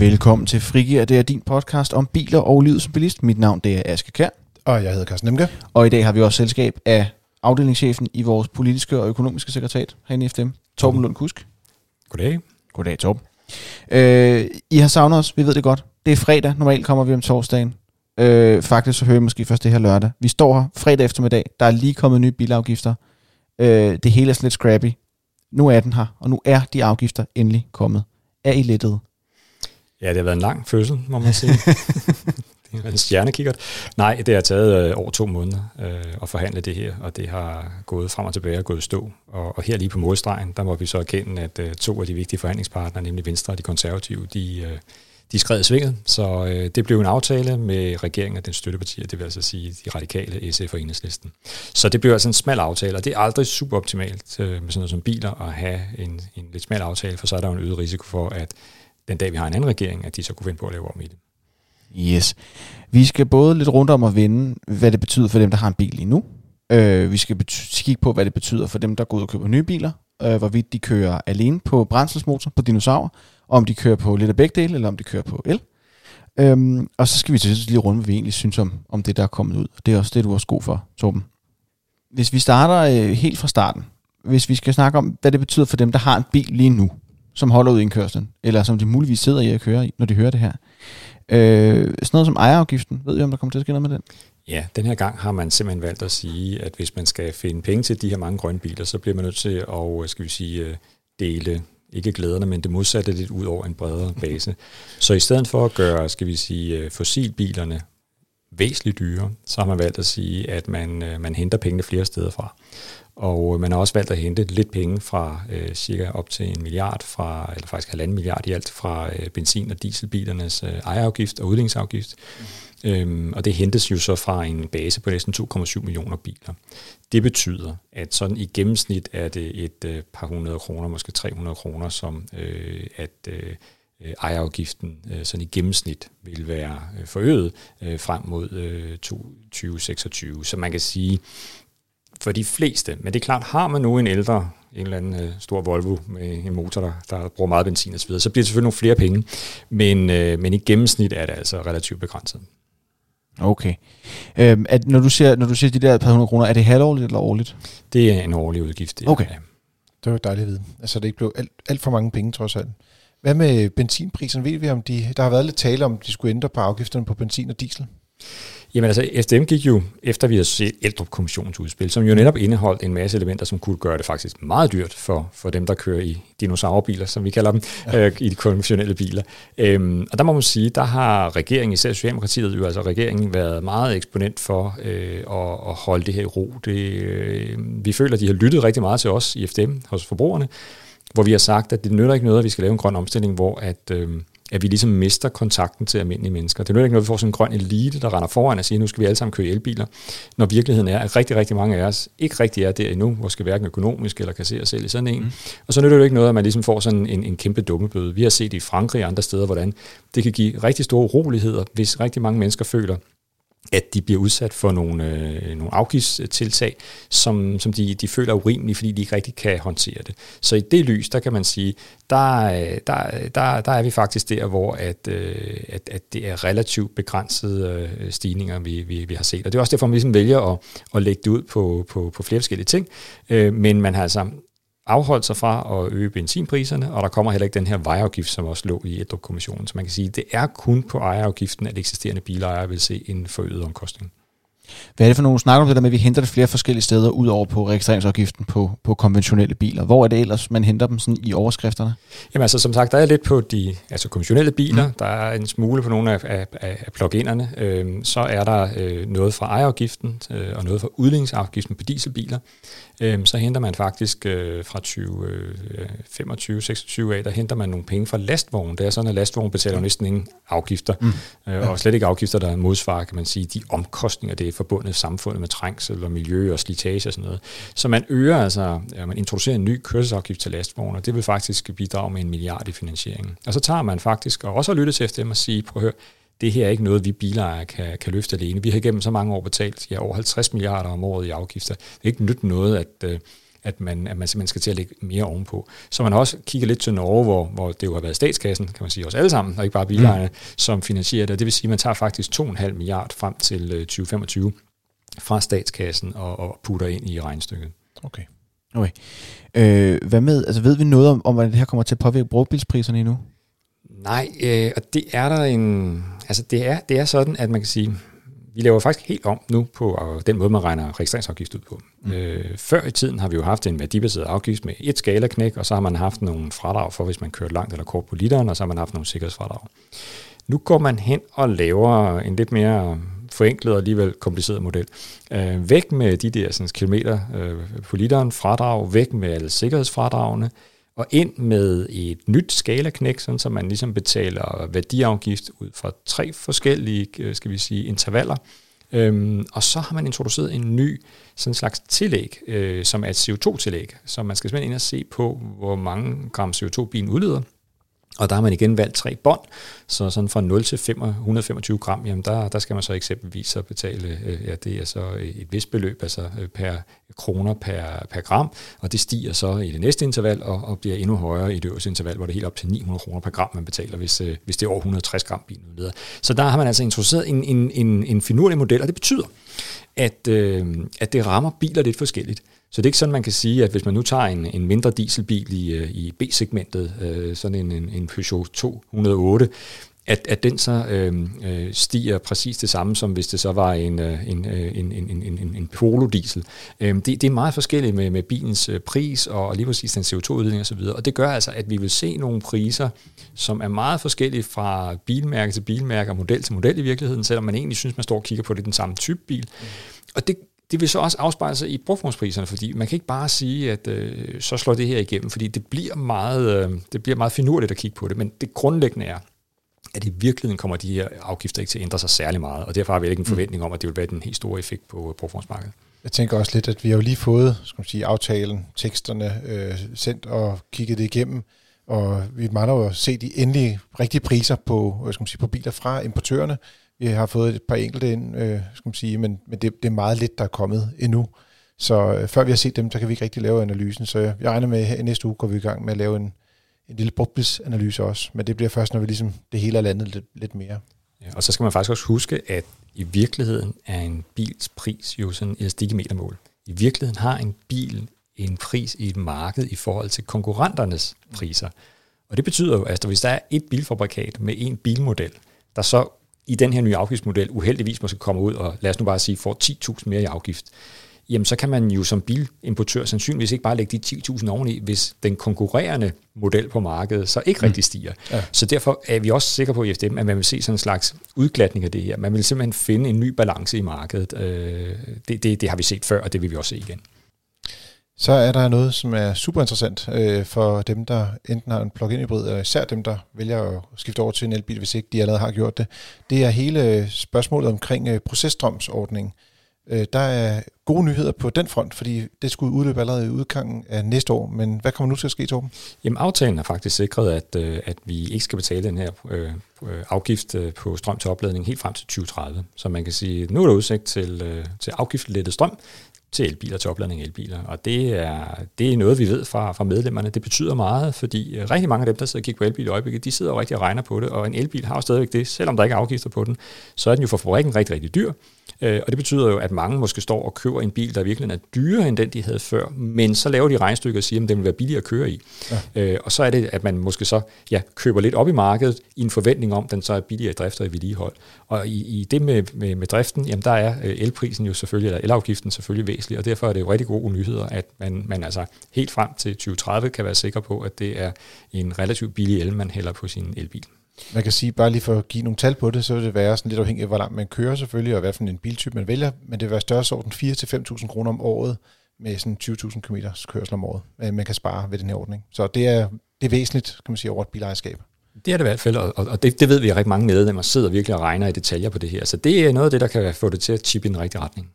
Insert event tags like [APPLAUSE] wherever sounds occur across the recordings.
Velkommen til Frigir, det er din podcast om biler og livet som bilist. Mit navn det er Aske Kær, Og jeg hedder Carsten Nemke. og i dag har vi også selskab af afdelingschefen i vores politiske og økonomiske sekretariat herinde i FDM, Torben Lund Kusk. Goddag. Goddag, Torben. Øh, I har savnet os, vi ved det godt. Det er fredag, normalt kommer vi om torsdagen. Øh, faktisk så hører I måske først det her lørdag. Vi står her fredag eftermiddag, der er lige kommet nye bilafgifter. Øh, det hele er sådan lidt scrappy. Nu er den her, og nu er de afgifter endelig kommet. Er I lettet? Ja, det har været en lang fødsel, må man sige. [LAUGHS] det er en stjernekikkert. Nej, det har taget øh, over to måneder øh, at forhandle det her, og det har gået frem og tilbage og gået stå. Og, og her lige på målstregen, der må vi så erkende, at øh, to af de vigtige forhandlingspartnere, nemlig Venstre og de konservative, de, øh, de skred svinget. Så øh, det blev en aftale med regeringen og den støttepartier, det vil altså sige de radikale, SF og Enhedslisten. Så det blev altså en smal aftale, og det er aldrig super optimalt øh, med sådan noget som biler at have en, en lidt smal aftale, for så er der jo en øget risiko for, at den dag vi har en anden regering, at de så kunne finde på at lave om i det. Yes. Vi skal både lidt rundt om at vende, hvad det betyder for dem, der har en bil lige nu. Øh, vi skal bety- kigge på, hvad det betyder for dem, der går ud og køber nye biler. Øh, hvorvidt de kører alene på brændselsmotor, på dinosaur, om de kører på lidt af begge dele, eller om de kører på el. Øhm, og så skal vi til sidst lige runde, hvad vi egentlig synes om, om det, der er kommet ud. Det er også det, du er også god for, Torben. Hvis vi starter øh, helt fra starten, hvis vi skal snakke om, hvad det betyder for dem, der har en bil lige nu, som holder ud i indkørslen, eller som de muligvis sidder i at køre i, når de hører det her. Øh, sådan noget som ejerafgiften, ved I, om der kommer til at ske noget med den? Ja, den her gang har man simpelthen valgt at sige, at hvis man skal finde penge til de her mange grønne biler, så bliver man nødt til at, skal vi sige, dele ikke glæderne, men det modsatte lidt ud over en bredere [LAUGHS] base. Så i stedet for at gøre, skal vi sige, fossilbilerne væsentligt dyre, så har man valgt at sige, at man, man henter pengene flere steder fra. Og øh, man har også valgt at hente lidt penge fra øh, cirka op til en milliard, fra, eller faktisk halvanden milliard i alt, fra øh, benzin- og dieselbilernes øh, ejerafgift og udlændingsafgift. Mm. Øhm, og det hentes jo så fra en base på næsten 2,7 millioner biler. Det betyder, at sådan i gennemsnit er det et øh, par hundrede kroner, måske 300 kroner, som øh, at øh, øh, ejerafgiften øh, sådan i gennemsnit vil være øh, forøget øh, frem mod øh, 2026. Så man kan sige, for de fleste. Men det er klart, har man nu en ældre, en eller anden øh, stor Volvo med en motor, der, der bruger meget benzin osv., så bliver det selvfølgelig nogle flere penge. Men, øh, men i gennemsnit er det altså relativt begrænset. Okay. Øhm, at når, du siger, når du siger de der par hundrede kroner, er det halvårligt eller årligt? Det er en årlig udgift. Det okay. Er, ja. Det var dejligt at vide. Altså det ikke blev alt, alt for mange penge trods alt. Hvad med benzinprisen? Ved vi om de, der har været lidt tale om, de skulle ændre på afgifterne på benzin og diesel? Jamen altså, SDM gik jo, efter vi har set Eldrup-kommissionens udspil, som jo netop indeholdt en masse elementer, som kunne gøre det faktisk meget dyrt for, for dem, der kører i dinosaurbiler, som vi kalder dem, ja. øh, i de konventionelle biler. Øhm, og der må man sige, der har regeringen, især Socialdemokratiet, jo altså regeringen, været meget eksponent for øh, at, at holde det her i ro. Det, øh, vi føler, at de har lyttet rigtig meget til os i FDM hos forbrugerne, hvor vi har sagt, at det nytter ikke noget, at vi skal lave en grøn omstilling, hvor at... Øh, at vi ligesom mister kontakten til almindelige mennesker. Det er jo ikke noget, vi får sådan en grøn elite, der render foran og siger, nu skal vi alle sammen køre elbiler, når virkeligheden er, at rigtig, rigtig mange af os ikke rigtig er der endnu, måske hverken økonomisk eller kan se os selv i sådan en. Mm. Og så nytter det jo ikke noget, at man ligesom får sådan en, en kæmpe dummebøde. Vi har set i Frankrig og andre steder, hvordan det kan give rigtig store uroligheder, hvis rigtig mange mennesker føler, at de bliver udsat for nogle, øh, nogle afgiftstiltag, som, som de, de føler urimelige, fordi de ikke rigtig kan håndtere det. Så i det lys, der kan man sige, der, øh, der, øh, der, der er vi faktisk der, hvor at, øh, at, at det er relativt begrænsede øh, stigninger, vi, vi, vi har set. Og det er også derfor, man ligesom vælger at, at lægge det ud på, på, på flere forskellige ting. Øh, men man har altså afholdt sig fra at øge benzinpriserne, og der kommer heller ikke den her vejafgift, som også lå i Edrup-kommissionen. Så man kan sige, at det er kun på ejerafgiften, at eksisterende bilejere vil se en forøget omkostning. Hvad er det for nogle snakker om det der med, at vi henter det flere forskellige steder, ud over på registreringsafgiften på, på konventionelle biler? Hvor er det ellers, man henter dem sådan i overskrifterne? Jamen altså, som sagt, der er lidt på de altså konventionelle biler, mm. der er en smule på nogle af, af, af plug-inerne, øhm, så er der øh, noget fra ejerafgiften øh, og noget fra udligningsafgiften på dieselbiler. Øhm, så henter man faktisk øh, fra 2025-26 øh, af, der henter man nogle penge fra lastvognen. Det er sådan, at lastvognen betaler næsten ingen afgifter, mm. øh, og slet ikke afgifter, der modsvarer, kan man sige, de omkostninger, det er forbundet samfundet med trængsel og miljø og slitage og sådan noget. Så man øger altså, ja, man introducerer en ny kørselsafgift til lastvogne, og det vil faktisk bidrage med en milliard i finansieringen. Og så tager man faktisk, og også har lyttet til FDM og sige, prøv at høre, det her er ikke noget, vi bilejere kan, kan løfte alene. Vi har gennem så mange år betalt ja, over 50 milliarder om året i afgifter. Det er ikke nyt noget, at, øh, at man, at man simpelthen skal til at lægge mere ovenpå. Så man også kigger lidt til Norge, hvor, hvor det jo har været statskassen, kan man sige, os alle sammen, og ikke bare bilejerne, mm. som finansierer det. Det vil sige, at man tager faktisk 2,5 milliard frem til 2025 øh, fra statskassen og, og putter ind i regnstykket. Okay. Okay. Øh, hvad med, altså ved vi noget om, om hvordan det her kommer til at påvirke brugbilspriserne endnu? Nej, øh, og det er der en, altså det er, det er sådan, at man kan sige, vi laver faktisk helt om nu på den måde, man regner registreringsafgift ud på. Mm. Øh, før i tiden har vi jo haft en værdibaseret afgift med et skalaknæk, og så har man haft nogle fradrag for, hvis man kører langt eller kort på literen, og så har man haft nogle sikkerhedsfradrag. Nu går man hen og laver en lidt mere forenklet og alligevel kompliceret model. Øh, væk med de der sådan, kilometer øh, på literen fradrag, væk med alle sikkerhedsfradragene, og ind med et nyt skalaknæk, sådan så man ligesom betaler værdiafgift ud fra tre forskellige, øh, skal vi sige, intervaller. Øhm, og så har man introduceret en ny sådan slags tillæg, øh, som er et CO2-tillæg, så man skal simpelthen ind og se på, hvor mange gram CO2 bilen udleder, og der har man igen valgt tre bånd, så sådan fra 0 til 125 gram, jamen der, der skal man så eksempelvis så betale, øh, ja det er så et vist beløb, altså øh, per kroner per, per gram, og det stiger så i det næste interval og, og bliver endnu højere i det øverste interval, hvor det er helt op til 900 kroner per gram, man betaler, hvis, øh, hvis det er over 160 gram bilen. Så der har man altså introduceret en, en, en, en finurlig model, og det betyder, at, øh, at det rammer biler lidt forskelligt. Så det er ikke sådan, man kan sige, at hvis man nu tager en, en mindre dieselbil i, øh, i B-segmentet, øh, sådan en, en, en Peugeot 208, at, at den så øh, øh, stiger præcis det samme, som hvis det så var en, øh, en, en, en, en, en, en Polo-diesel. Øh, det, det er meget forskelligt med, med bilens pris og lige præcis den CO2-udledning osv., og det gør altså, at vi vil se nogle priser, som er meget forskellige fra bilmærke til bilmærke og model til model i virkeligheden, selvom man egentlig synes, man står og kigger på det den samme type bil. Mm. Og det, det vil så også afspejle sig i brugformspriserne, fordi man kan ikke bare sige, at øh, så slår det her igennem, fordi det bliver meget, øh, det bliver meget finurligt at kigge på det, men det grundlæggende er, at i virkeligheden kommer de her afgifter ikke til at ændre sig særlig meget, og derfor har vi ikke en mm. forventning om, at det vil være den helt store effekt på brugformsmarkedet. Jeg tænker også lidt, at vi har jo lige fået skal man sige, aftalen, teksterne øh, sendt og kigget det igennem, og vi mangler jo at se de endelige rigtige priser på, skal man sige, på biler fra importørerne. Vi har fået et par enkelte ind, øh, skal man sige, men, men det, det er meget lidt, der er kommet endnu. Så øh, før vi har set dem, så kan vi ikke rigtig lave analysen. Så jeg, regner med, at næste uge går vi i gang med at lave en, en lille brugtbilsanalyse også. Men det bliver først, når vi ligesom det hele er landet lidt, lidt mere. Ja, og så skal man faktisk også huske, at i virkeligheden er en bils pris jo sådan et stikkemetermål. I virkeligheden har en bil en pris i et marked i forhold til konkurrenternes priser. Og det betyder jo, at hvis der er et bilfabrikat med en bilmodel, der så i den her nye afgiftsmodel uheldigvis måske kommer ud og lad os nu bare sige, får 10.000 mere i afgift, jamen så kan man jo som bilimportør sandsynligvis ikke bare lægge de 10.000 oveni, hvis den konkurrerende model på markedet så ikke mm. rigtig stiger. Ja. Så derfor er vi også sikre på i FDM, at man vil se sådan en slags udglatning af det her. Man vil simpelthen finde en ny balance i markedet. Øh, det, det, det har vi set før, og det vil vi også se igen. Så er der noget, som er super interessant øh, for dem, der enten har en plug-in hybrid, eller især dem, der vælger at skifte over til en elbil, hvis ikke de allerede har gjort det. Det er hele spørgsmålet omkring øh, processtrømsordningen. Øh, Øh, der er gode nyheder på den front, fordi det skulle udløbe allerede i udgangen af næste år. Men hvad kommer nu til at ske, Torben? Jamen, aftalen har faktisk sikret, at, øh, at vi ikke skal betale den her øh, øh afgift øh, på strøm til opladning helt frem til 2030. Så man kan sige, at nu er der udsigt til, øh, til afgiftslettet strøm til elbiler, til opladning af elbiler. Og det er, det er noget, vi ved fra, fra medlemmerne. Det betyder meget, fordi rigtig mange af dem, der sidder og kigger på elbil i øjeblikket, de sidder jo rigtig og regner på det, og en elbil har jo stadigvæk det, selvom der ikke er afgifter på den, så er den jo for fabrikken rigtig, rigtig dyr. Øh, og det betyder jo, at mange måske står og køber en bil, der virkelig er dyrere end den, de havde før, men så laver de regnstykker og siger, at den vil være billigere at køre i. Ja. Øh, og så er det, at man måske så ja, køber lidt op i markedet i en forventning om, at den så er billigere i drift og i vedligehold. Og i, i det med, med, med driften, jamen der er elprisen jo selvfølgelig, eller elafgiften selvfølgelig væsentlig, og derfor er det jo rigtig gode nyheder, at man, man altså helt frem til 2030 kan være sikker på, at det er en relativt billig el, man hælder på sin elbil. Man kan sige, bare lige for at give nogle tal på det, så vil det være sådan lidt afhængigt af, hvor langt man kører selvfølgelig, og hvad for en biltype man vælger, men det vil være størrelsesorden 4-5.000 kroner om året, med sådan 20.000 km kørsel om året, øh, man kan spare ved den her ordning. Så det er, det er væsentligt, kan man sige, over et bilejerskab. Det er det i hvert fald, og, og det, det ved vi, at rigtig mange medlemmer sidder virkelig og regner i detaljer på det her. Så det er noget af det, der kan få det til at chippe i den rigtige retning.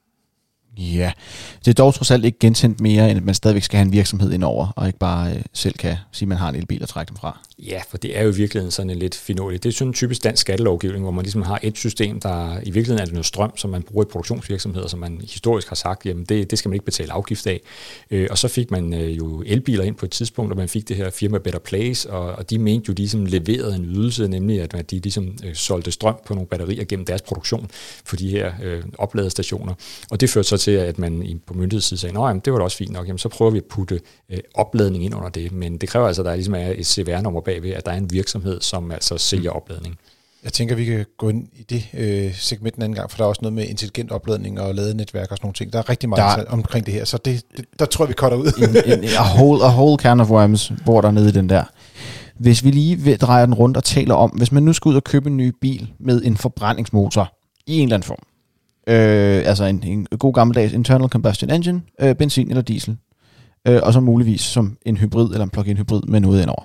Ja, det er dog trods alt ikke gentændt mere, end at man stadigvæk skal have en virksomhed indover, og ikke bare øh, selv kan sige, at man har en elbil og trække dem fra. Ja, for det er jo i virkeligheden sådan en lidt finurligt. Det er sådan en typisk dansk skattelovgivning, hvor man ligesom har et system, der i virkeligheden er det noget strøm, som man bruger i produktionsvirksomheder, som man historisk har sagt, jamen det, det skal man ikke betale afgift af. Øh, og så fik man øh, jo elbiler ind på et tidspunkt, og man fik det her firma Better Place, og, og de mente jo, de ligesom leverede en ydelse, nemlig at de ligesom øh, solgte strøm på nogle batterier gennem deres produktion for de her øh, opladestationer. Og det førte så til, at man på myndighedssiden sagde, at det var da også fint nok, jamen så prøver vi at putte øh, opladning ind under det. Men det kræver altså, at der ligesom er et CVR-nummer bagved, at der er en virksomhed, som altså sælger mm. opladning. Jeg tænker, vi kan gå ind i det øh, segment en anden gang, for der er også noget med intelligent opladning og ladenetværk og sådan nogle ting. Der er rigtig meget der, omkring det her, så det, det, der tror jeg, vi cutter ud. en, en, a, whole, a whole can of worms hvor der nede i den der. Hvis vi lige drejer den rundt og taler om, hvis man nu skal ud og købe en ny bil med en forbrændingsmotor i en eller anden form, øh, altså en, en god gammeldags internal combustion engine, øh, benzin eller diesel, øh, og så muligvis som en hybrid eller en plug-in hybrid med noget indover.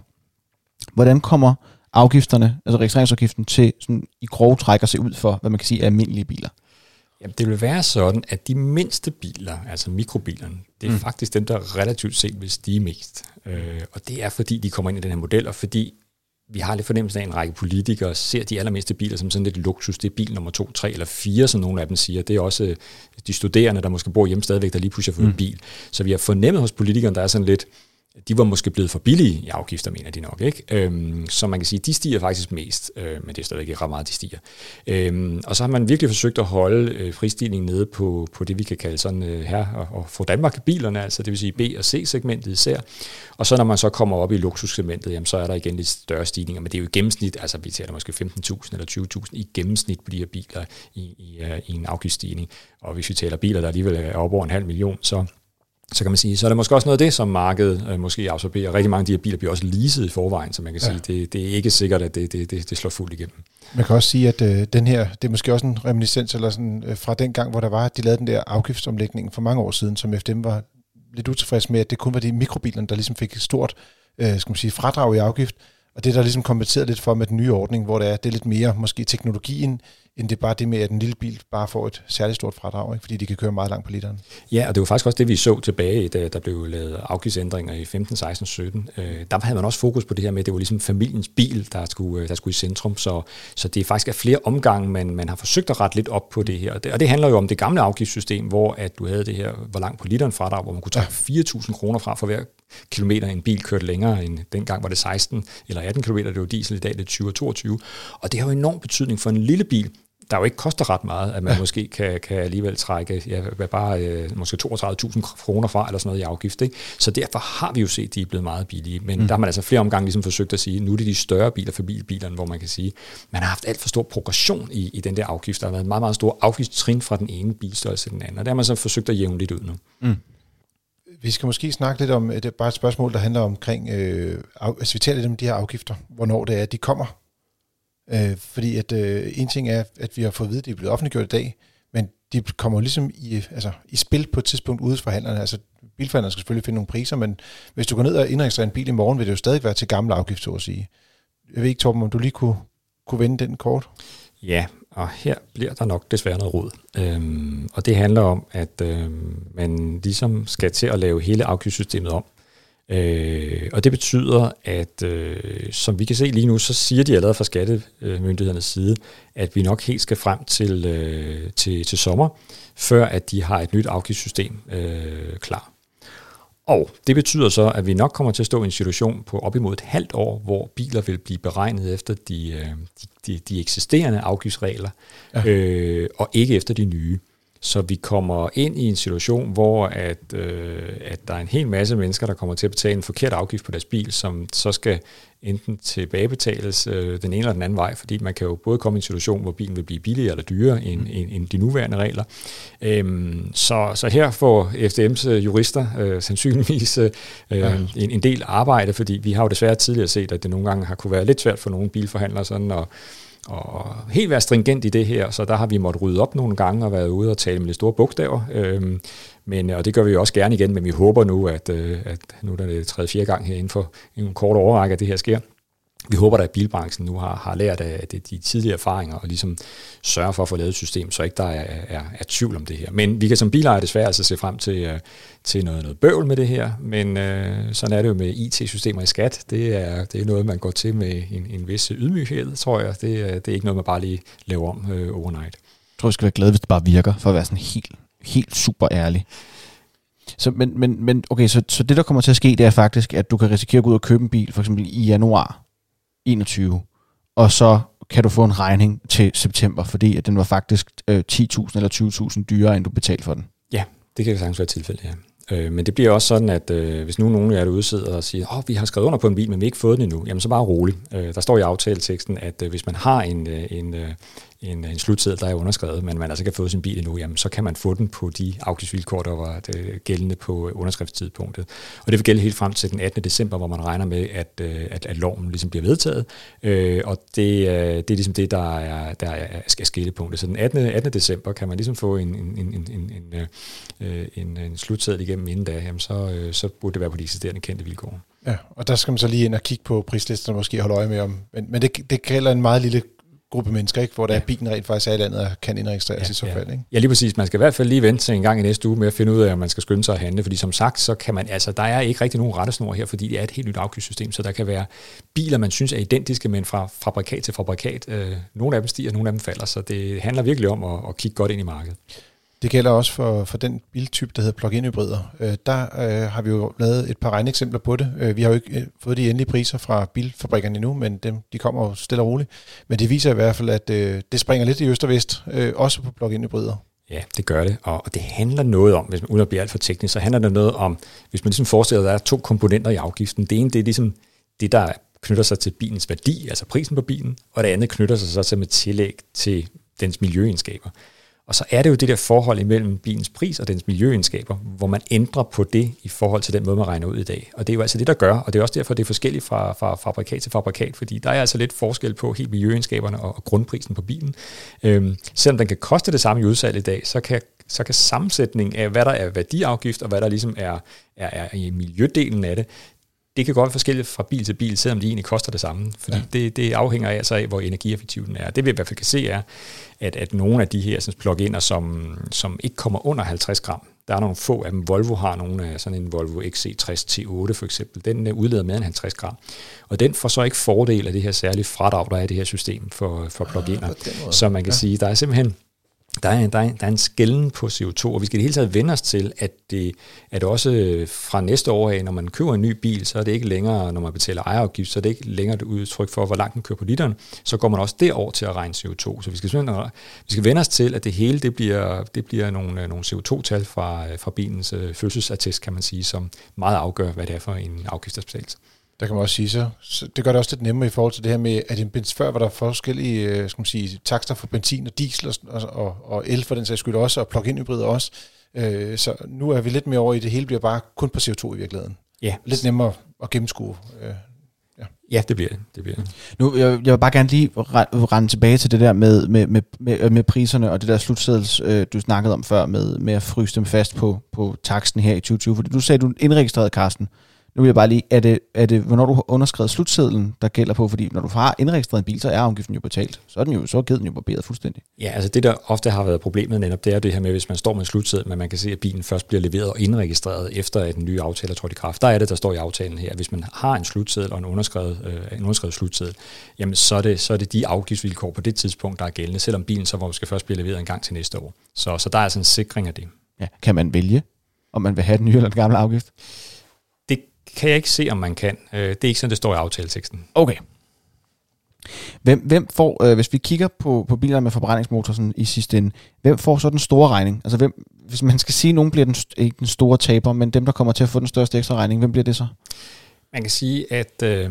Hvordan kommer afgifterne, altså registreringsafgiften, til sådan i grove træk at se ud for, hvad man kan sige er almindelige biler? Jamen, det vil være sådan, at de mindste biler, altså mikrobilerne, det er mm. faktisk dem, der relativt set vil stige mest. Øh, og det er, fordi de kommer ind i den her model, og fordi vi har lidt fornemmelse af, at en række politikere ser de allermeste biler som sådan lidt luksus. Det er bil nummer to, tre eller fire, som nogle af dem siger. Det er også øh, de studerende, der måske bor hjemme stadigvæk, der lige pludselig har fået mm. en bil. Så vi har fornemmet hos politikerne, der er sådan lidt, de var måske blevet for billige i afgifter, mener de nok. Ikke? Øhm, så man kan sige, de stiger faktisk mest, øh, men det er stadig ikke ret meget, de stiger. Øhm, og så har man virkelig forsøgt at holde øh, prisstigningen nede på, på det, vi kan kalde sådan øh, her og, og få Danmark-bilerne, altså det vil sige B- og C-segmentet især. Og så når man så kommer op i luksussegmentet, jamen, så er der igen lidt større stigninger, men det er jo i gennemsnit, altså vi taler måske 15.000 eller 20.000 i gennemsnit på de her biler i, i, øh, i en afgiftsstigning. Og hvis vi taler biler, der alligevel er op over en halv million, så så kan man sige, så er der måske også noget af det, som markedet øh, måske absorberer. Rigtig mange af de her biler bliver også leaset i forvejen, så man kan ja. sige, det, det er ikke sikkert, at det, det, det, det slår fuldt igennem. Man kan også sige, at øh, den her, det er måske også en reminiscens eller sådan, øh, fra den gang, hvor der var, at de lavede den der afgiftsomlægning for mange år siden, som FDM var lidt utilfreds med, at det kun var de mikrobilerne, der ligesom fik et stort øh, skal man sige, fradrag i afgift, og det er der ligesom kompenseret lidt for med den nye ordning, hvor det er, det er lidt mere måske teknologien, end det er bare det med, at en lille bil bare får et særligt stort fradrag, ikke? fordi de kan køre meget langt på literen. Ja, og det var faktisk også det, vi så tilbage, da der blev lavet afgiftsændringer i 15, 16, 17. Øh, der havde man også fokus på det her med, at det var ligesom familiens bil, der skulle, der skulle i centrum, så, så det er faktisk af flere omgange, man, man har forsøgt at rette lidt op på det her. Og det, og det handler jo om det gamle afgiftssystem, hvor at du havde det her, hvor langt på literen fradrag, hvor man kunne tage ja. 4.000 kroner fra for hver kilometer en bil kørte længere end dengang var det 16 eller 18 km, det var diesel, i dag det er 20 og 22. Og det har jo enorm betydning for en lille bil, der jo ikke koster ret meget, at man ja. måske kan, kan alligevel trække ja, bare øh, måske 32.000 kroner fra, eller sådan noget i afgift. Ikke? Så derfor har vi jo set, at de er blevet meget billige. Men mm. der har man altså flere omgange ligesom forsøgt at sige, nu er det de større biler for bilbilerne, hvor man kan sige, man har haft alt for stor progression i, i den der afgift. Der har været en meget, meget stor afgiftstrin fra den ene bilstørrelse til den anden, og der har man så forsøgt at jævne lidt ud nu. Mm. Vi skal måske snakke lidt om, det er bare et spørgsmål, der handler omkring, øh, altså vi taler lidt om de her afgifter, hvornår det er, de kommer. Øh, fordi at øh, en ting er, at vi har fået at vide, at de er blevet offentliggjort i dag, men de kommer ligesom i, altså, i spil på et tidspunkt ude for handlerne. Altså bilforhandlerne skal selvfølgelig finde nogle priser, men hvis du går ned og indregistrerer en bil i morgen, vil det jo stadig være til gammel afgift, så at sige. Jeg ved ikke, Torben, om du lige kunne, kunne vende den kort? Ja, og her bliver der nok desværre noget råd. Øhm, og det handler om, at øhm, man ligesom skal til at lave hele afgiftssystemet om. Øh, og det betyder, at øh, som vi kan se lige nu, så siger de allerede fra skattemyndighedernes side, at vi nok helt skal frem til, øh, til, til sommer, før at de har et nyt afgiftssystem øh, klar. Og det betyder så, at vi nok kommer til at stå i en situation på op imod et halvt år, hvor biler vil blive beregnet efter de, øh, de, de, de eksisterende afgiftsregler, ja. øh, og ikke efter de nye. Så vi kommer ind i en situation, hvor at, øh, at der er en hel masse mennesker, der kommer til at betale en forkert afgift på deres bil, som så skal enten tilbagebetales øh, den ene eller den anden vej, fordi man kan jo både komme i en situation, hvor bilen vil blive billigere eller dyrere end, end, end de nuværende regler. Øhm, så, så her får FDM's øh, jurister øh, sandsynligvis øh, ja. en, en del arbejde, fordi vi har jo desværre tidligere set, at det nogle gange har kunne være lidt svært for nogle bilforhandlere sådan at og helt være stringent i det her, så der har vi måttet rydde op nogle gange og været ude og tale med lidt store bogstaver. Øhm, men, og det gør vi også gerne igen, men vi håber nu, at, øh, at nu er det tredje fjerde gang her inden for en kort overrække, at det her sker vi håber, at bilbranchen nu har, har lært af de, de tidligere erfaringer og ligesom sørger for at få lavet et system, så ikke der er, er, er tvivl om det her. Men vi kan som bilejer desværre altså se frem til, øh, til noget, noget bøvl med det her, men øh, sådan er det jo med IT-systemer i skat. Det er, det er noget, man går til med en, en vis ydmyghed, tror jeg. Det, øh, det er ikke noget, man bare lige laver om øh, overnight. Jeg tror, vi skal være glade, hvis det bare virker, for at være sådan helt, helt super ærlig. Så, men, men, men okay, så, så det, der kommer til at ske, det er faktisk, at du kan risikere at gå ud og købe en bil, for eksempel i januar 21, og så kan du få en regning til september, fordi at den var faktisk øh, 10.000 eller 20.000 dyrere, end du betalte for den. Ja, det kan sagtens være tilfældet, ja. Øh, men det bliver også sådan, at øh, hvis nu nogen af jer derude sidder og siger, at vi har skrevet under på en bil, men vi har ikke fået den endnu, jamen så bare rolig. Øh, der står i aftaleteksten, at øh, hvis man har en, øh, en, øh, en, en slutseddel, der er underskrevet, men man altså ikke har fået sin bil endnu, jamen så kan man få den på de afgiftsvilkår, der var det, gældende på underskriftstidspunktet. Og det vil gælde helt frem til den 18. december, hvor man regner med, at, øh, at, at loven ligesom bliver vedtaget. Øh, og det, øh, det er ligesom det, der er, der er skillepunktet. Så den 18. 18. december kan man ligesom få en, en, en, en, en, en, en slutseddel igennem inden da, jamen så, så burde det være på de eksisterende kendte vilkår. Ja, og der skal man så lige ind og kigge på prislisterne og måske holde øje med om. Men, men det, det gælder en meget lille gruppe mennesker, ikke? hvor der ja. er bilen rent faktisk er i landet og kan indregistreres ja, i så fald. Ja. Ikke? ja, lige præcis. Man skal i hvert fald lige vente til en gang i næste uge med at finde ud af, om man skal skynde sig at handle, fordi som sagt, så kan man, altså, der er ikke rigtig nogen rettesnor her, fordi det er et helt nyt afgiftssystem, så der kan være biler, man synes er identiske, men fra fabrikat til fabrikat. Øh, nogle af dem stiger, nogle af dem falder, så det handler virkelig om at, at kigge godt ind i markedet. Det gælder også for, for den biltype, der hedder plug-in hybrider. Øh, der øh, har vi jo lavet et par regneeksempler på det. Øh, vi har jo ikke øh, fået de endelige priser fra bilfabrikkerne endnu, men dem, de kommer jo stille og roligt. Men det viser i hvert fald, at øh, det springer lidt i øst og vest, øh, også på plug-in hybrider. Ja, det gør det, og det handler noget om, hvis man uden at blive alt for teknisk, så handler det noget om, hvis man ligesom forestiller, at der er to komponenter i afgiften. Det ene, det er ligesom det, der knytter sig til bilens værdi, altså prisen på bilen, og det andet knytter sig så til med tillæg til dens miljøegenskaber. Og så er det jo det der forhold imellem bilens pris og dens miljøegenskaber, hvor man ændrer på det i forhold til den måde, man regner ud i dag. Og det er jo altså det, der gør, og det er også derfor, det er forskelligt fra, fra fabrikat til fabrikat, fordi der er altså lidt forskel på helt miljøegenskaberne og, og grundprisen på bilen. Øhm, selvom den kan koste det samme i udsalg i dag, så kan, så kan sammensætningen af, hvad der er værdiafgift og hvad der ligesom er, er, er i miljødelen af det, det kan godt være forskelligt fra bil til bil, selvom de egentlig koster det samme. Fordi ja. det, det afhænger altså af, hvor energieffektiv den er. Det vi i hvert fald kan se er, at, at nogle af de her sådan, plug-iner, som, som ikke kommer under 50 gram, der er nogle få af dem. Volvo har nogle af sådan en Volvo XC60 T8 for eksempel. Den øh, udleder mere end 50 gram. Og den får så ikke fordel af det her særlige fradrag, der er i det her system for, for plug-iner. Ah, så man kan ja. sige, der er simpelthen der er, der, er, der er en skælden på CO2, og vi skal i det hele taget vende os til, at det at også øh, fra næste år af, når man køber en ny bil, så er det ikke længere, når man betaler ejerafgift, så er det ikke længere et udtryk for, hvor langt den kører på literen, så går man også derover til at regne CO2. Så vi skal, vi skal vende os til, at det hele det bliver, det bliver nogle, øh, nogle CO2-tal fra, øh, fra bilens fødselsattest, kan man sige, som meget afgør, hvad det er for en afgiftsbetagelse. Der kan man også sige så, så det gør det også lidt nemmere i forhold til det her med, at en før var der forskellige øh, skal man sige, takster for benzin og diesel og, og, og el for den sags skyld også, og plug-in hybrider også. Øh, så nu er vi lidt mere over i, det hele bliver bare kun på CO2 i virkeligheden. Ja. Lidt nemmere at gennemskue. Øh, ja. ja, det bliver det. det, bliver det. Nu, jeg, jeg vil bare gerne lige rende tilbage til det der med, med, med, med, med priserne og det der slutseddels, øh, du snakkede om før, med, med at fryse dem fast på, på taksten her i 2020. Fordi du sagde, du indregistrerede, Karsten, nu vil jeg bare lige, er det, er det hvornår du har underskrevet slutsedlen, der gælder på? Fordi når du har indregistreret en bil, så er afgiften jo betalt. Så er den jo, så er den jo barberet fuldstændig. Ja, altså det, der ofte har været problemet netop, det er det her med, hvis man står med en slutseddel, men man kan se, at bilen først bliver leveret og indregistreret, efter at den nye aftale er trådt i kraft. Der er det, der står i aftalen her. Hvis man har en slutseddel og en underskrevet, øh, en underskrevet slutseddel, jamen så er, det, så er det de afgiftsvilkår på det tidspunkt, der er gældende, selvom bilen så måske først bliver leveret en gang til næste år. Så, så der er altså en sikring af det. Ja, kan man vælge, om man vil have den nye eller den gamle afgift? Kan jeg ikke se, om man kan. Øh, det er ikke sådan, det står i aftaleteksten. Okay. Hvem, hvem får, øh, hvis vi kigger på, på biler med forbrændingsmotor sådan i sidste ende, hvem får så den store regning? Altså hvem, hvis man skal sige, at nogen bliver den, ikke den store taber, men dem, der kommer til at få den største ekstra regning, hvem bliver det så? Man kan sige, at øh,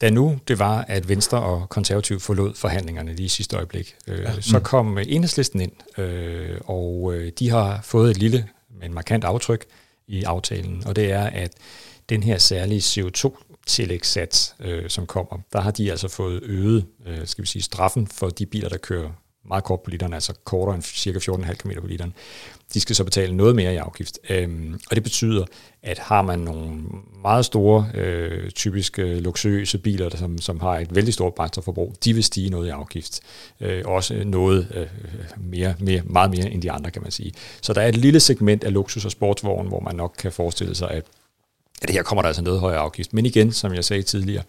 da nu det var, at Venstre og Konservativ forlod forhandlingerne lige i sidste øjeblik, øh, ja. så kom enhedslisten ind, øh, og øh, de har fået et lille, men markant aftryk, i aftalen, og det er, at den her særlige CO2-tillægssats, øh, som kommer, der har de altså fået øget, øh, skal vi sige, straffen for de biler, der kører meget kort på literen, altså kortere end cirka 14,5 km på literen, de skal så betale noget mere i afgift. Øhm, og det betyder, at har man nogle meget store, øh, typisk øh, luksuriøse biler, der, som, som har et vældig stort brændstofforbrug, de vil stige noget i afgift. Øh, også noget øh, mere, mere, meget mere end de andre, kan man sige. Så der er et lille segment af luksus- og sportsvogn, hvor man nok kan forestille sig, at, at her kommer der altså noget højere afgift. Men igen, som jeg sagde tidligere,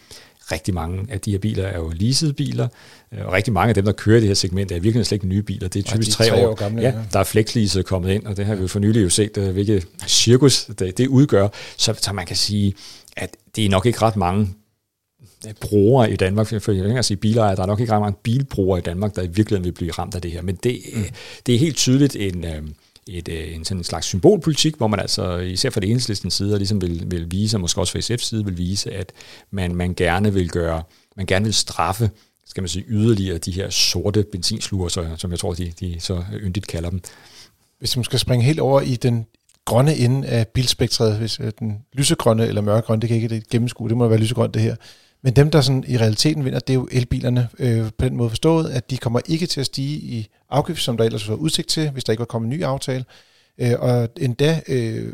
rigtig mange af de her biler er jo leasede biler, øh, og rigtig mange af dem, der kører i det her segment, er virkelig slet ikke nye biler. Det er typisk tre, tre år, år gamle. Ja, der er flexlease kommet ind, og det har vi jo for nylig jo set, øh, hvilket cirkus det, det udgør. Så, så man kan sige, at det er nok ikke ret mange øh, brugere i Danmark, for jeg ikke sige bilejere, der er nok ikke ret mange bilbrugere i Danmark, der i virkeligheden vil blive ramt af det her. Men det, mm. det er helt tydeligt en, et, øh, en sådan en slags symbolpolitik, hvor man altså, især fra det enhedslistens side, ligesom vil, vil vise, og måske også fra SF's side, vil vise, at man, man gerne vil gøre, man gerne vil straffe, skal man sige, yderligere de her sorte benzinsluer, så, som jeg tror, de, de så yndigt kalder dem. Hvis man skal springe helt over i den grønne ende af bilspektret, hvis øh, den lysegrønne eller mørkegrønne, det kan ikke det gennemskue, det må være lysegrønt det her. Men dem, der sådan i realiteten vinder, det er jo elbilerne øh, på den måde forstået, at de kommer ikke til at stige i afgift, som der ellers var udsigt til, hvis der ikke var kommet en ny aftale. Øh, og endda øh,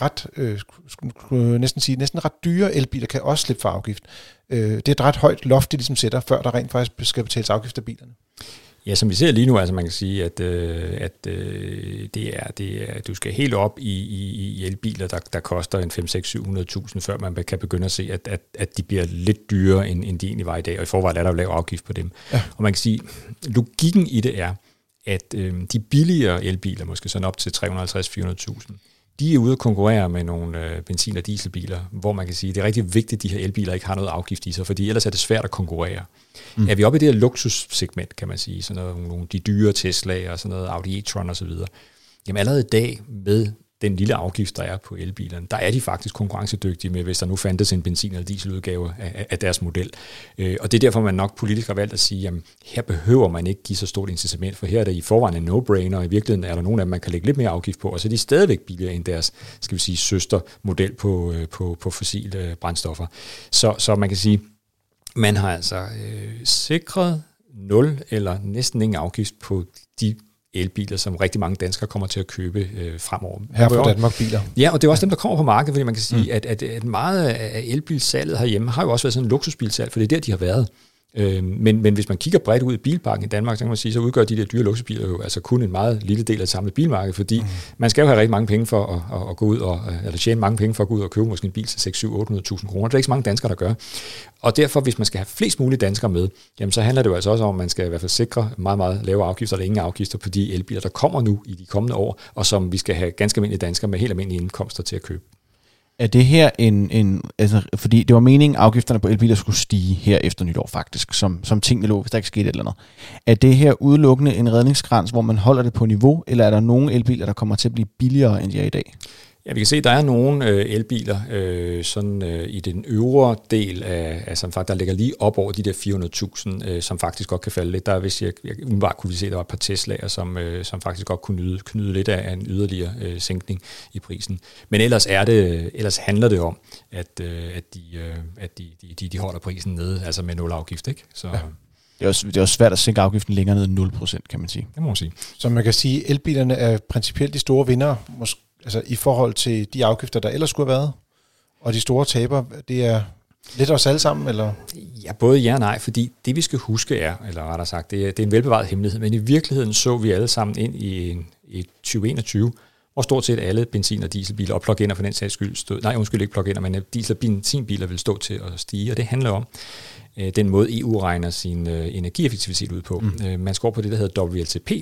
ret, øh, skulle næsten sige, næsten ret dyre elbiler kan også slippe for afgift. Øh, det er et ret højt loft, de ligesom sætter, før der rent faktisk skal betales afgift af bilerne. Ja, som vi ser lige nu, altså man kan sige, at, øh, at øh, det er, det er, du skal helt op i, i, i elbiler, der, der koster en 5-6-700.000, før man kan begynde at se, at, at, at de bliver lidt dyrere, end, end de egentlig var i dag, og i forvejen er der jo lav afgift på dem. Ja. Og man kan sige, logikken i det er, at øh, de billigere elbiler, måske sådan op til 350-400.000, de er ude at konkurrere med nogle øh, benzin- og dieselbiler, hvor man kan sige, at det er rigtig vigtigt, at de her elbiler ikke har noget afgift i sig, fordi ellers er det svært at konkurrere. Mm. Er vi oppe i det her luksussegment, kan man sige, sådan noget, nogle, de dyre Tesla og sådan noget Audi e-tron osv., jamen allerede i dag med den lille afgift, der er på elbilerne, der er de faktisk konkurrencedygtige med, hvis der nu fandtes en benzin- eller dieseludgave af, af deres model. Øh, og det er derfor, man nok politisk har valgt at sige, at her behøver man ikke give så stort incitament, for her er det i forvejen en no-brainer, og i virkeligheden er der nogle af dem, man kan lægge lidt mere afgift på, og så er de stadigvæk billigere end deres, skal vi sige, søstermodel på, øh, på, på fossile øh, brændstoffer. Så, så man kan sige, man har altså øh, sikret nul eller næsten ingen afgift på de elbiler, som rigtig mange danskere kommer til at købe øh, fremover. Her for Danmark biler. Ja, og det er også dem, der kommer på markedet, fordi man kan sige, mm. at, at, at meget af elbilsalget herhjemme har jo også været sådan en luksusbilsalg, for det er der, de har været. Øh, men, men hvis man kigger bredt ud i bilparken i Danmark, så kan man sige, så udgør de der dyre luksusbiler jo altså kun en meget lille del af det samlede bilmarked, fordi mm. man skal jo have rigtig mange penge for at, at, at gå ud og, eller tjene mange penge for at gå ud og købe måske en bil til 6 7 800.000 kroner. Det er ikke så mange danskere, der gør. Og derfor, hvis man skal have flest mulige danskere med, jamen så handler det jo altså også om, at man skal i hvert fald sikre meget, meget lave afgifter, eller ingen afgifter på de elbiler, der kommer nu i de kommende år, og som vi skal have ganske almindelige danskere med helt almindelige indkomster til at købe. Er det her en, en altså, fordi det var meningen, at afgifterne på elbiler skulle stige her efter nytår faktisk, som, som tingene lå, hvis der ikke skete et eller andet. Er det her udelukkende en redningskrans, hvor man holder det på niveau, eller er der nogle elbiler, der kommer til at blive billigere, end de er i dag? Ja, vi kan se, at der er nogle øh, elbiler øh, sådan, øh, i den øvre del, af, af som faktisk, der ligger lige op over de der 400.000, øh, som faktisk godt kan falde lidt. Der er, hvis jeg, jeg umiddelbart kunne vi se, at der var et par Tesla'er, som, øh, som faktisk godt kunne nyde, knyde lidt af en yderligere øh, sænkning i prisen. Men ellers, er det, ellers handler det om, at, øh, at, de, øh, at de, de, de holder prisen nede, altså med nul afgift. Ikke? Så, ja. Det er, også, det er også svært at sænke afgiften længere ned end 0%, kan man sige. Det må man sige. Så man kan sige, at elbilerne er principielt de store vinder, måske altså i forhold til de afgifter, der ellers skulle have været? Og de store taber, det er lidt os alle sammen, eller? Ja, både ja og nej, fordi det vi skal huske er, eller rettere sagt, det er, det er en velbevaret hemmelighed, men i virkeligheden så vi alle sammen ind i, en, i 2021, hvor stort set alle benzin- og dieselbiler, og plug-in'er for den sags skyld, stod, nej undskyld ikke plug-in'er, men diesel- og benzinbiler vil stå til at stige, og det handler om, øh, den måde EU regner sin øh, energieffektivitet ud på. Mm. Øh, man skal over på det, der hedder WLTP,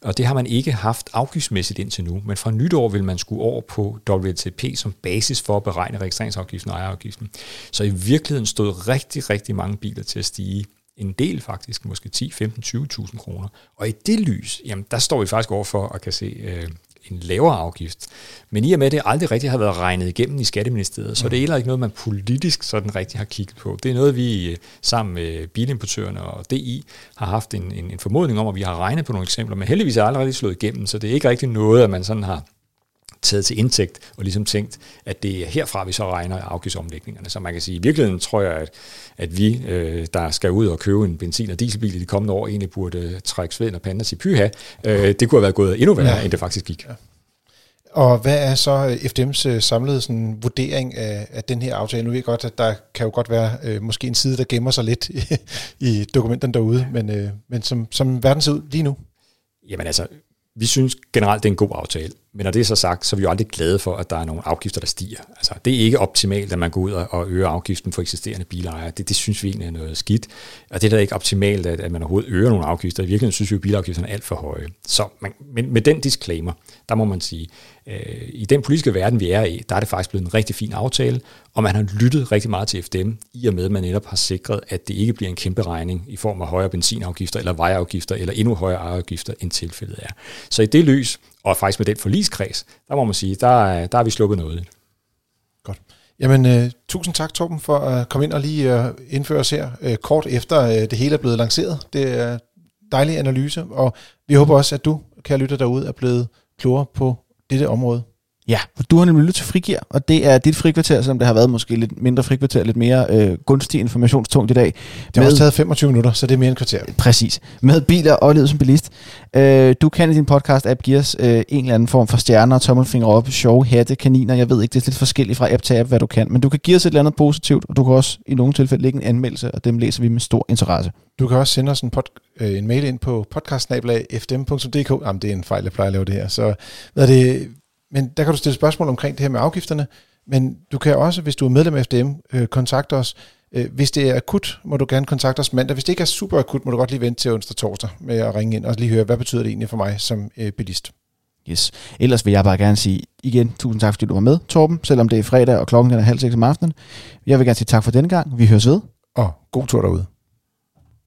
og det har man ikke haft afgiftsmæssigt indtil nu, men fra nytår vil man skulle over på WLTP som basis for at beregne registreringsafgiften og ejerafgiften. Så i virkeligheden stod rigtig, rigtig mange biler til at stige en del faktisk, måske 10, 15, 20.000 kroner. Og i det lys, jamen der står vi faktisk over for at kan se øh, en lavere afgift. Men i og med, at det aldrig rigtig har været regnet igennem i Skatteministeriet, så mm. det er heller ikke noget, man politisk sådan rigtig har kigget på. Det er noget, vi øh, sammen med bilimportørerne og DI har haft en, en, en formodning om, at vi har regnet på nogle eksempler, men heldigvis er det aldrig rigtig slået igennem, så det er ikke rigtig noget, at man sådan har taget til indtægt og ligesom tænkt, at det er herfra, vi så regner afgiftsomlægningerne. Så man kan sige, i virkeligheden tror jeg, at, at vi, øh, der skal ud og købe en benzin- og dieselbil i de kommende år, egentlig burde trække sveden og panden og sige pyha. Øh, det kunne have været gået endnu værre, ja. end det faktisk gik. Ja. Og hvad er så FDM's øh, samlede sådan, vurdering af, af den her aftale? Nu ved jeg godt, at der kan jo godt være øh, måske en side, der gemmer sig lidt i, [LAUGHS] i dokumenterne derude, men, øh, men som, som verden ser ud lige nu? Jamen altså, vi synes generelt, det er en god aftale. Men når det er så sagt, så er vi jo aldrig glade for, at der er nogle afgifter, der stiger. Altså, det er ikke optimalt, at man går ud og øger afgiften for eksisterende bilejere. Det, det synes vi egentlig er noget skidt. Og det er da ikke optimalt, at, at man overhovedet øger nogle afgifter. I virkeligheden synes vi, at bilafgifterne er alt for høje. Så man, men med den disclaimer, der må man sige, øh, i den politiske verden, vi er i, der er det faktisk blevet en rigtig fin aftale, og man har lyttet rigtig meget til FDM, i og med, at man netop har sikret, at det ikke bliver en kæmpe regning i form af højere benzinafgifter, eller vejafgifter, eller endnu højere afgifter, end tilfældet er. Så i det lys, og faktisk med den forliskreds, der må man sige, der, der har vi sluppet noget. Godt. Jamen, uh, tusind tak, Torben, for at komme ind og lige uh, indføre os her uh, kort efter uh, det hele er blevet lanceret. Det er dejlig analyse, og vi håber også, at du, kære lytter derude, er blevet klogere på dette område. Ja, for du har nemlig lyttet til Frigir, og det er dit frikvarter, som det har været måske lidt mindre frikvarter, lidt mere øh, gunstig informationstungt i dag. Det har med, også taget 25 minutter, så det er mere en kvarter. Præcis. Med biler og livet som bilist. Øh, du kan i din podcast-app give os øh, en eller anden form for stjerner, tommelfinger op, sjove hatte, kaniner, jeg ved ikke, det er lidt forskelligt fra app til app, hvad du kan, men du kan give os et eller andet positivt, og du kan også i nogle tilfælde lægge en anmeldelse, og dem læser vi med stor interesse. Du kan også sende os en, pod- øh, en mail ind på podcastnablag.fdm.dk. Jamen, det er en fejl, jeg plejer at lave det her. Så hvad er det, men der kan du stille spørgsmål omkring det her med afgifterne, men du kan også, hvis du er medlem af FDM, øh, kontakte os. Øh, hvis det er akut, må du gerne kontakte os mandag. Hvis det ikke er super akut, må du godt lige vente til onsdag torsdag med at ringe ind og lige høre, hvad betyder det egentlig for mig som øh, bilist. Yes. Ellers vil jeg bare gerne sige igen, tusind tak, fordi du var med, Torben, selvom det er fredag og klokken er halv seks om aftenen. Jeg vil gerne sige tak for denne gang. Vi høres ved. Og god tur derude.